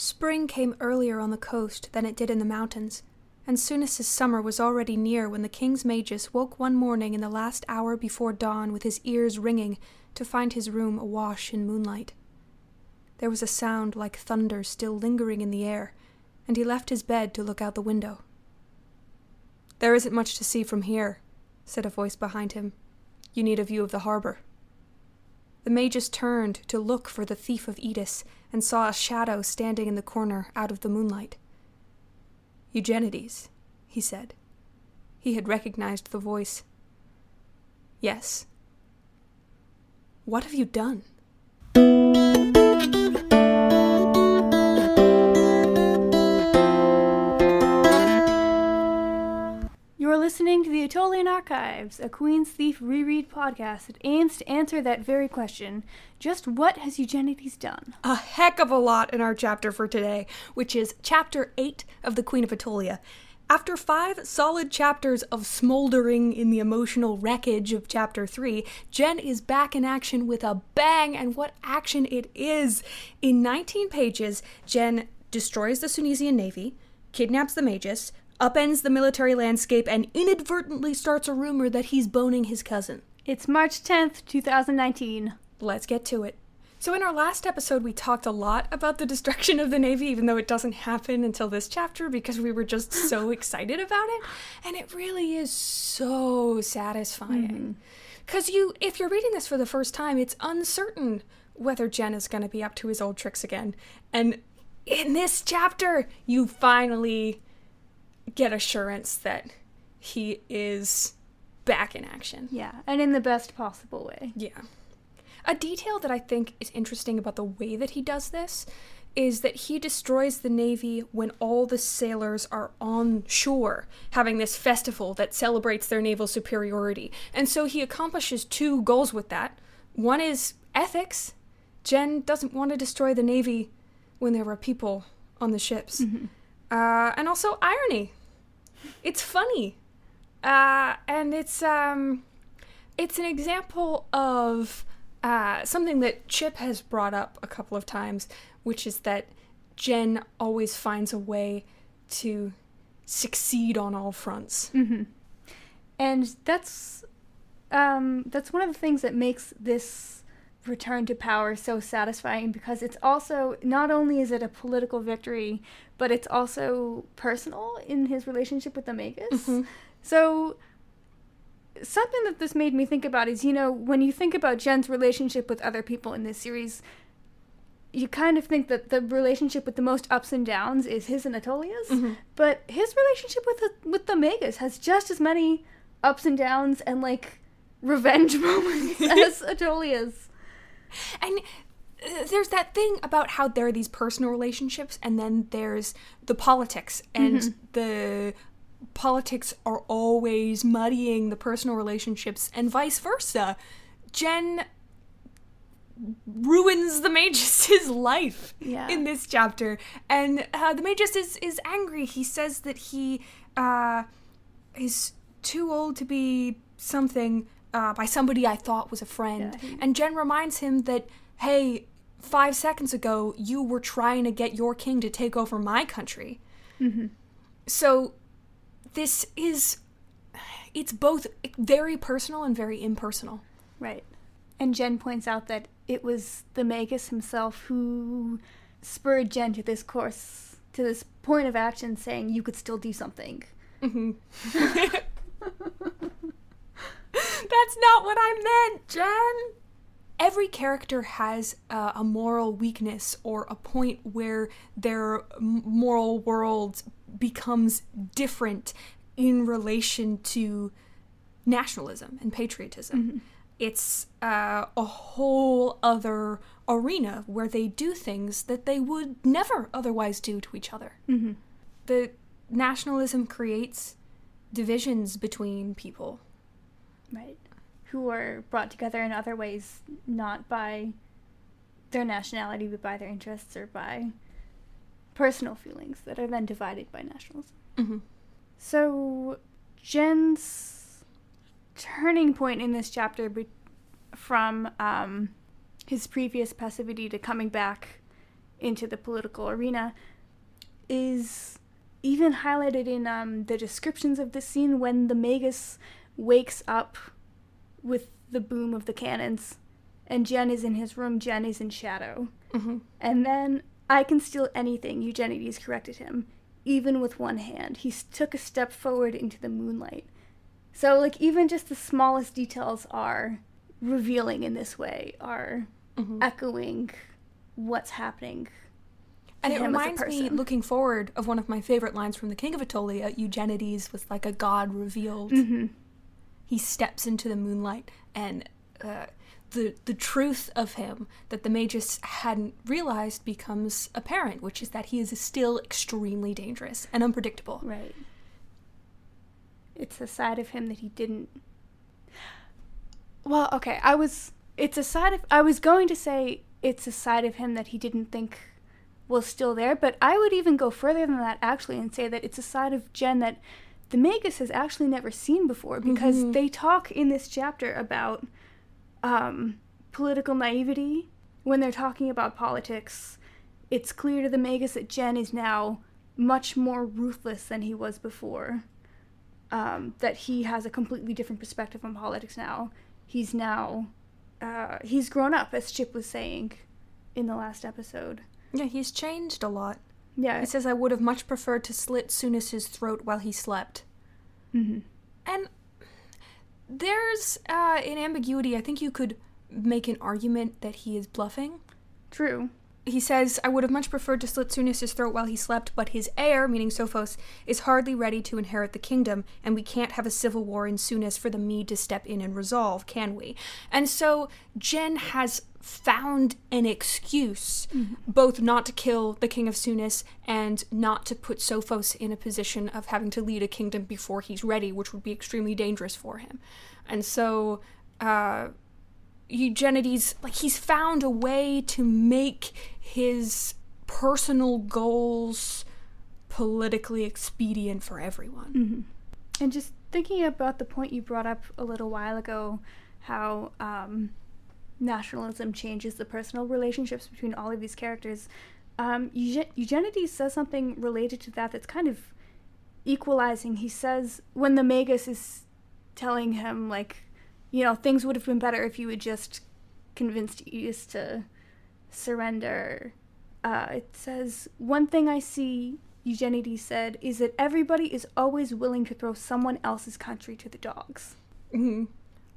Spring came earlier on the coast than it did in the mountains, and Sounis's summer was already near when the king's magus woke one morning in the last hour before dawn with his ears ringing to find his room awash in moonlight. There was a sound like thunder still lingering in the air, and he left his bed to look out the window. There isn't much to see from here, said a voice behind him. You need a view of the harbor. The magus turned to look for the thief of Eddis and saw a shadow standing in the corner out of the moonlight. Eugenides, he said. He had recognized the voice. Yes. What have you done? Listening to the Attolian Archives, a Queen's Thief reread podcast that aims to answer that very question. Just what has Eugenides done? A heck of a lot in our chapter for today, which is chapter 8 of The Queen of Attolia. After five solid chapters of smoldering in the emotional wreckage of chapter 3, Gen is back in action with a bang, and what action it is! In 19 pages, Gen destroys the Sounisian navy, kidnaps the Magus, upends the military landscape, and inadvertently starts a rumor that he's boning his cousin. It's March 10th, 2019. Let's get to it. So, in our last episode, we talked a lot about the destruction of the Navy, even though it doesn't happen until this chapter because we were just so excited about it. And it really is so satisfying. Mm-hmm. Because you, if you're reading this for the first time, it's uncertain whether Gen is going to be up to his old tricks again. And in this chapter, you finally get assurance that he is back in action. Yeah, and in the best possible way. Yeah. A detail that I think is interesting about the way that he does this is that he destroys the Navy when all the sailors are on shore having this festival that celebrates their naval superiority. And so he accomplishes two goals with that. One is ethics. Gen doesn't want to destroy the Navy when there are people on the ships. Uh, and also irony. It's funny. Uh, and it's um it's an example of uh, something that Chip has brought up a couple of times, which is that Gen always finds a way to succeed on all fronts. And that's um, that's one of the things that makes this return to power so satisfying because it's also not only is it a political victory, but it's also personal in his relationship with the Magus. Mm-hmm. So something that this made me think about is, you know, when you think about Gen's relationship with other people in this series, you kind of think that the relationship with the most ups and downs is his and Attolia's, mm-hmm. but his relationship with the, with the Magus has just as many ups and downs and like revenge moments as Attolia's. And uh, there's that thing about how there are these personal relationships and then there's the politics and the politics are always muddying the personal relationships and vice versa. Gen ruins the Magus' life Yeah. in this chapter, and uh, the Magus is is angry. He says that he uh, is too old to be something uh, by somebody I thought was a friend, Yeah, and Gen reminds him that hey, five seconds ago you were trying to get your king to take over my country. So this is it's both very personal and very impersonal. Right. And Gen points out that it was the Magus himself who spurred Gen to this course, to this point of action, saying you could still do something. That's not what I meant, Gen. Every character has uh, a moral weakness or a point where their moral world becomes different in relation to nationalism and patriotism. It's uh, a whole other arena where they do things that they would never otherwise do to each other. The nationalism creates divisions between people. Right. Who are brought together in other ways, not by their nationality, but by their interests or by personal feelings that are then divided by nationalism. Mhm. So, Gen's turning point in this chapter be- from um, his previous passivity to coming back into the political arena is even highlighted in um, the descriptions of the scene when the Magus wakes up with the boom of the cannons and Gen is in his room, Gen is in shadow. Mm-hmm. And then I can steal anything, Eugenides corrected him, even with one hand. He took a step forward into the moonlight. So, like, even just the smallest details are revealing in this way, are Mhm. echoing what's happening. And it him as a reminds me, looking forward, of one of my favorite lines from The King of Attolia. Eugenides was like a god revealed. Mm-hmm. He steps into the moonlight, and uh, the the truth of him that the magus hadn't realized becomes apparent, which is that he is still extremely dangerous and unpredictable. Right. It's a side of him that he didn't. Well, okay, I was. It's a side of. I was going to say it's a side of him that he didn't think was still there, but I would even go further than that actually and say that it's a side of Gen that the Magus has actually never seen before because Mhm. they talk in this chapter about um, political naivety when they're talking about politics. It's clear to the Magus that Gen is now much more ruthless than he was before. Um, that he has a completely different perspective on politics now. He's now uh, he's grown up, as Chip was saying in the last episode. Yeah, he's changed a lot. Yeah. He says, "I would have much preferred to slit Sounis's throat while he slept." hmm And there's uh, an ambiguity. I think you could make an argument that he is bluffing. True. He says, I would have much preferred to slit Sounis's throat while he slept, but his heir, meaning Sophos, is hardly ready to inherit the kingdom, and we can't have a civil war in Sounis for the Mede to step in and resolve, can we? And so Gen has found an excuse both not to kill the king of Sounis and not to put Sophos in a position of having to lead a kingdom before he's ready, which would be extremely dangerous for him. And so, uh, Eugenides, like he's found a way to make his personal goals politically expedient for everyone. hmm And just thinking about the point you brought up a little while ago, how um, nationalism changes the personal relationships between all of these characters. Um, Euge- Eugenides says something related to that that's kind of equalizing. He says when the Magus is telling him, like, you know, things would have been better if you had just convinced Aegeus to surrender. Uh, it says, One thing I see, Eugenides said, is that everybody is always willing to throw someone else's country to the dogs. hmm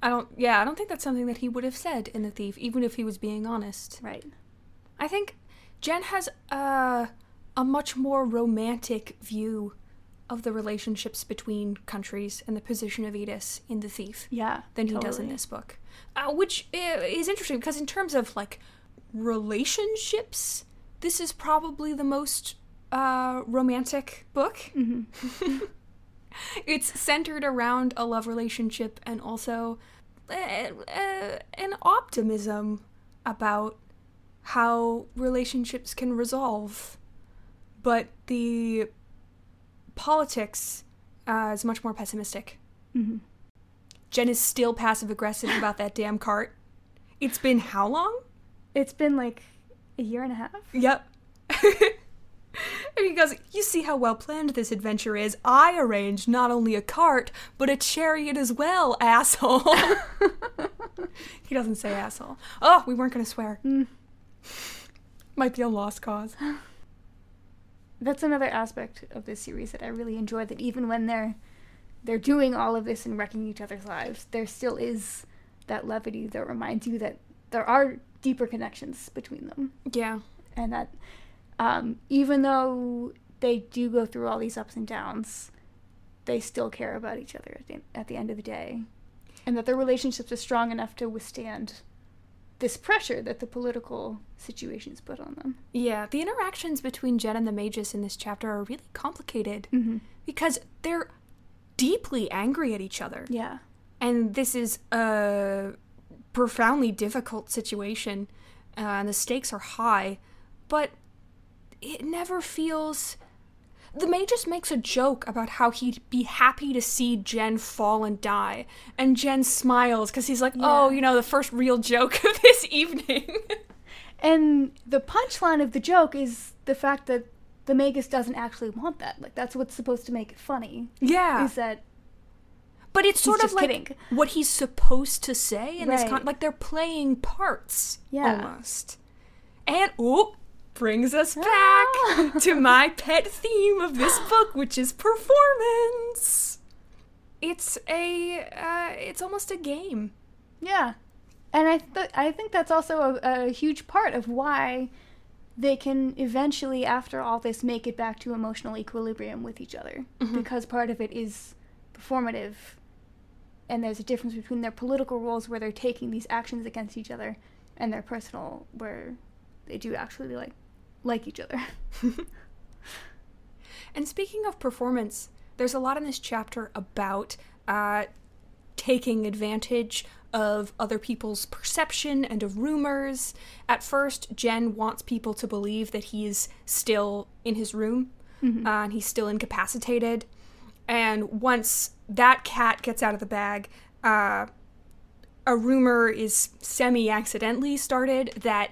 I don't, yeah, I don't think that's something that he would have said in The Thief, even if he was being honest. Right. I think Gen has a, a much more romantic view of the relationships between countries and the position of Eddis in The Thief. Yeah. than he does in totally. this book. Uh, which i- is interesting because, in terms of like relationships, this is probably the most uh, romantic book. Mhm. It's centered around a love relationship and also uh, uh, an optimism about how relationships can resolve. But the politics uh, is much more pessimistic. Mhm. Gen is still passive aggressive about that damn cart. It's been how long? It's been like a year and a half. Yep. and he goes, You see how well planned this adventure is. I arranged not only a cart, but a chariot as well, asshole. he doesn't say asshole. Oh, we weren't going to swear. Mm. Might be a lost cause. That's another aspect of this series that I really enjoy. That even when they're they're doing all of this and wrecking each other's lives, there still is that levity that reminds you that there are deeper connections between them, Yeah. and that um, even though they do go through all these ups and downs, they still care about each other at the, at the end of the day, and that their relationships are strong enough to withstand this pressure that the political situations put on them. Yeah. The interactions between Gen and the Magus in this chapter are really complicated Mm-hmm. because they're deeply angry at each other. Yeah. and this is a profoundly difficult situation uh, and the stakes are high but it never feels the magus makes a joke about how he'd be happy to see Gen fall and die and Gen smiles because he's like oh you know the first real joke of this evening And the punchline of the joke is the fact that the Magus doesn't actually want that. Like that's what's supposed to make it funny. Yeah. Is that But it's sort of like kidding. what he's supposed to say in this Right. con- like they're playing parts Yeah. almost. And oh, brings us back Ah. to my pet theme of this book, which is performance. It's a uh, it's almost a game. Yeah, and I th- I think that's also a, a huge part of why they can eventually, after all this, make it back to emotional equilibrium with each other because part of it is performative, and there's a difference between their political roles where they're taking these actions against each other, and their personal where they do actually like like each other. And speaking of performance, there's a lot in this chapter about uh, taking advantage of other people's perception and of rumors. At first, Gen wants people to believe that he is still in his room uh, and he's still incapacitated. And once that cat gets out of the bag, uh, a rumor is semi accidentally started that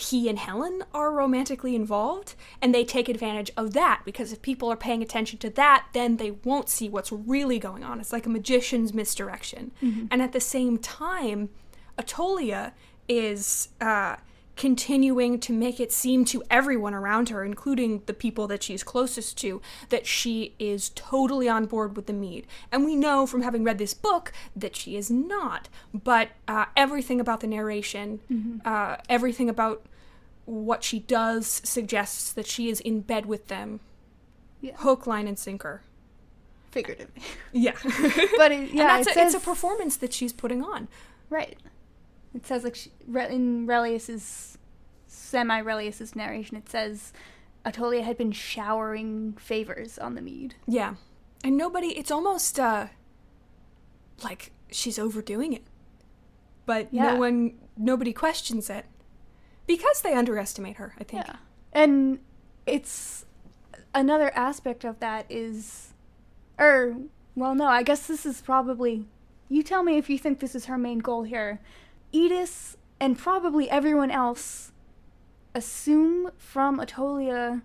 he and Helen are romantically involved, and they take advantage of that because if people are paying attention to that, then they won't see what's really going on. It's like a magician's misdirection. And at the same time, Attolia is uh, continuing to make it seem to everyone around her, including the people that she's closest to, that she is totally on board with the Mede. And we know from having read this book that she is not. But uh, everything about the narration, uh, everything about what she does suggests that she is in bed with them. Yeah. Hook, line, and sinker. Figuratively, Yeah. but it, yeah, and that's it a, it's a performance that she's putting on. Right. It says like she, in Relius's semi Relius's narration, it says Attolia had been showering favors on the Mede. Yeah. And nobody, it's almost uh like she's overdoing it. But Yeah. no one, nobody questions it. Because they underestimate her, I think. Yeah. And it's another aspect of that is, or well, no, I guess this is probably. You tell me if you think this is her main goal here. Eddis and probably everyone else assume from Attolia,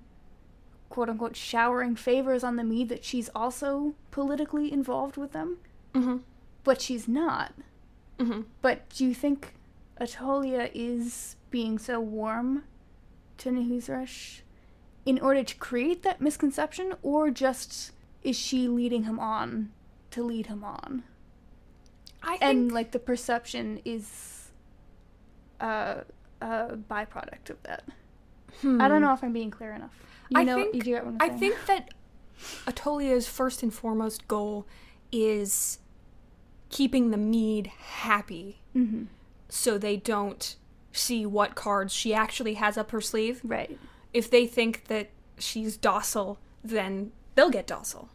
quote unquote, showering favors on the Mede that she's also politically involved with them, Mm-hmm. but she's not. Mm-hmm. But do you think Attolia is being so warm to Nahuseresh in order to create that misconception, or just is she leading him on to lead him on? I And like the perception is uh, a byproduct of that. I don't know if I'm being clear enough. You Hmm. I know, think you do get what I'm I think that Attolia's first and foremost goal is keeping the Mede happy hmm so they don't see what cards she actually has up her sleeve. Right. If they think that she's docile, then they'll get docile.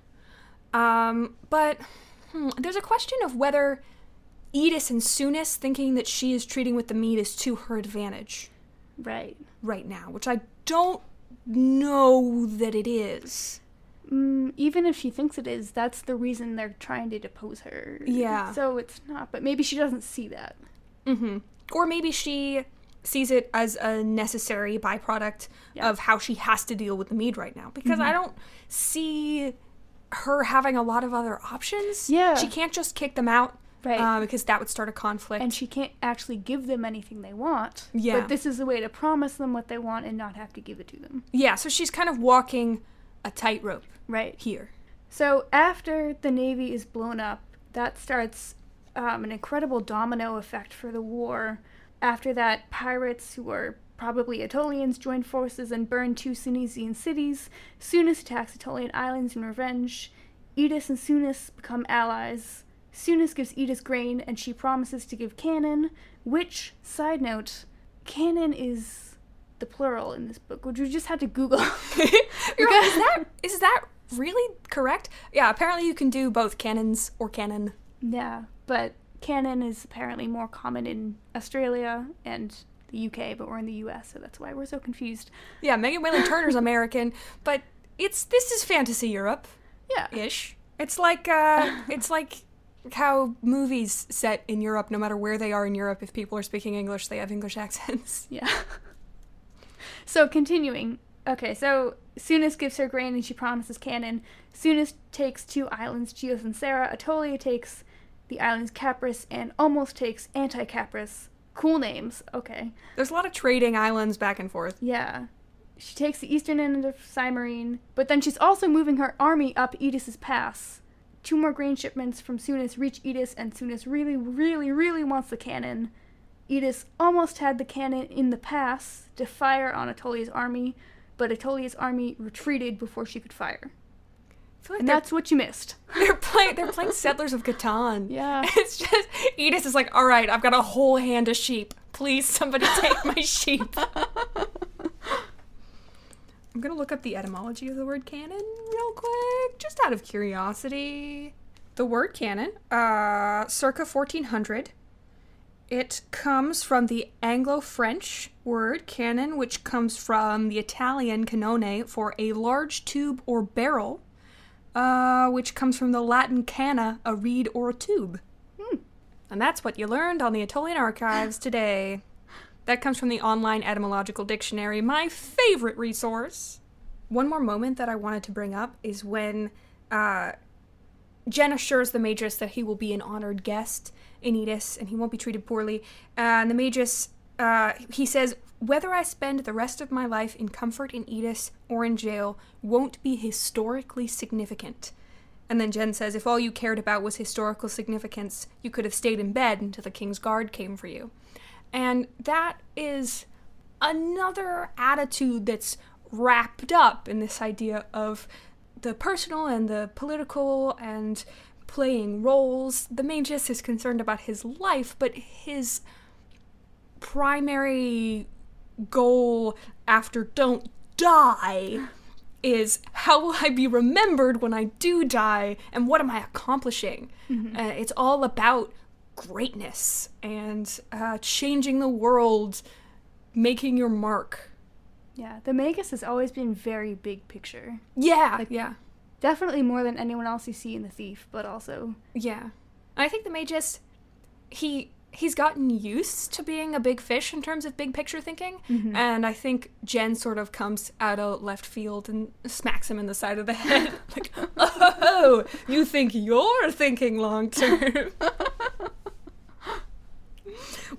Um, but hmm, there's a question of whether Eddis and Sounis thinking that she is treating with the Mede is to her advantage Right. right now, which I don't know that it is. Mm, even if she thinks it is, that's the reason they're trying to depose her. Yeah. So it's not, but maybe she doesn't see that. Mm-hmm. Or maybe she sees it as a necessary byproduct Yeah. of how she has to deal with the Mede right now. Because I don't see her having a lot of other options. Yeah. She can't just kick them out. Right. Uh, because that would start a conflict. and she can't actually give them anything they want. Yeah. But this is a way to promise them what they want and not have to give it to them. yeah, so she's kind of walking a tightrope Right. here. So after the Navy is blown up, that starts um, an incredible domino effect for the war. After that, pirates who are probably Attolians join forces and burn two Sounisian cities. Sounis attacks Attolian islands in revenge. Eddis and Sounis become allies. Sounis gives Eddis grain and she promises to give Cannon, which, side note, Cannon is the plural in this book, which we just had to Google. You're is that is that really correct? Yeah, apparently you can do both cannons or cannon. Yeah, but cannon is apparently more common in Australia and the UK, but we're in the US, so that's why we're so confused. Yeah, Megan Whalen Turner's American, but it's this is fantasy Europe. Yeah. ish. It's like uh, it's like how movies set in Europe, no matter where they are in Europe, if people are speaking English, they have English accents. Yeah. So continuing. Okay, so Sounis gives her grain and she promises cannon. Sounis takes two islands, Geos and Sarah. Attolia takes the islands Capris and almost takes Anti Capris. Cool names. Okay. There's a lot of trading islands back and forth. Yeah. She takes the eastern end of Cymarine, but then she's also moving her army up Eddis's Pass. Two more grain shipments from Sounis reach Eddis, and Sounis really, really, really wants the cannon. Eddis almost had the cannon in the pass to fire on Attolia's army, but Attolia's army retreated before she could fire. Like And that's what you missed. they're playing they're playing Settlers of Catan. Yeah. It's just Eddis is like, all right, I've got a whole hand of sheep. Please, somebody take my sheep. I'm gonna look up the etymology of the word cannon real quick, just out of curiosity. The word cannon, uh, circa 1400. It comes from the Anglo-French word cannon, which comes from the Italian canone for a large tube or barrel, uh, which comes from the Latin canna, a reed or a tube. Hmm. And that's what you learned on the Attolian Archives today. That comes from the online etymological dictionary, my favorite resource. One more moment that I wanted to bring up is when uh, Gen assures the Magus that he will be an honored guest in Eddis and he won't be treated poorly. Uh, and the Magus, uh, he says, whether I spend the rest of my life in comfort in Eddis or in jail won't be historically significant. And then Gen says, if all you cared about was historical significance, you could have stayed in bed until the king's guard came for you. And that is another attitude that's wrapped up in this idea of the personal and the political and playing roles. The Magus is concerned about his life, but his primary goal after don't die is how will I be remembered when I do die and what am I accomplishing? Uh, it's all about greatness and uh, changing the world, making your mark. Yeah, the Magus has always been very big picture. Yeah, yeah, Definitely more than anyone else you see in The Thief, but also. yeah. I think the Magus, he he's gotten used to being a big fish in terms of big picture thinking, and I think Gen sort of comes out of left field and smacks him in the side of the head, like, "Oh, you think you're thinking long term?"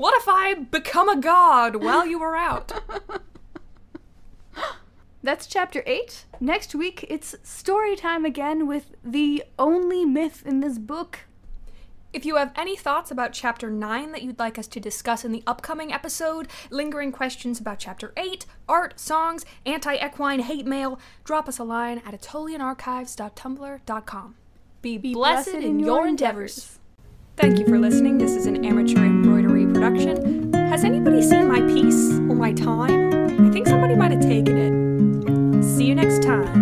What if I become a god while you were out? That's chapter 8. Next week, it's story time again with the only myth in this book. If you have any thoughts about Chapter 9 that you'd like us to discuss in the upcoming episode, lingering questions about Chapter 8, art, songs, anti equine hate mail, drop us a line at attolianarchives.tumblr.com. Be, Be blessed, in, your endeavors. Thank you for listening. This is an amateur has anybody seen my piece or my time? I think somebody might have taken it. See you next time.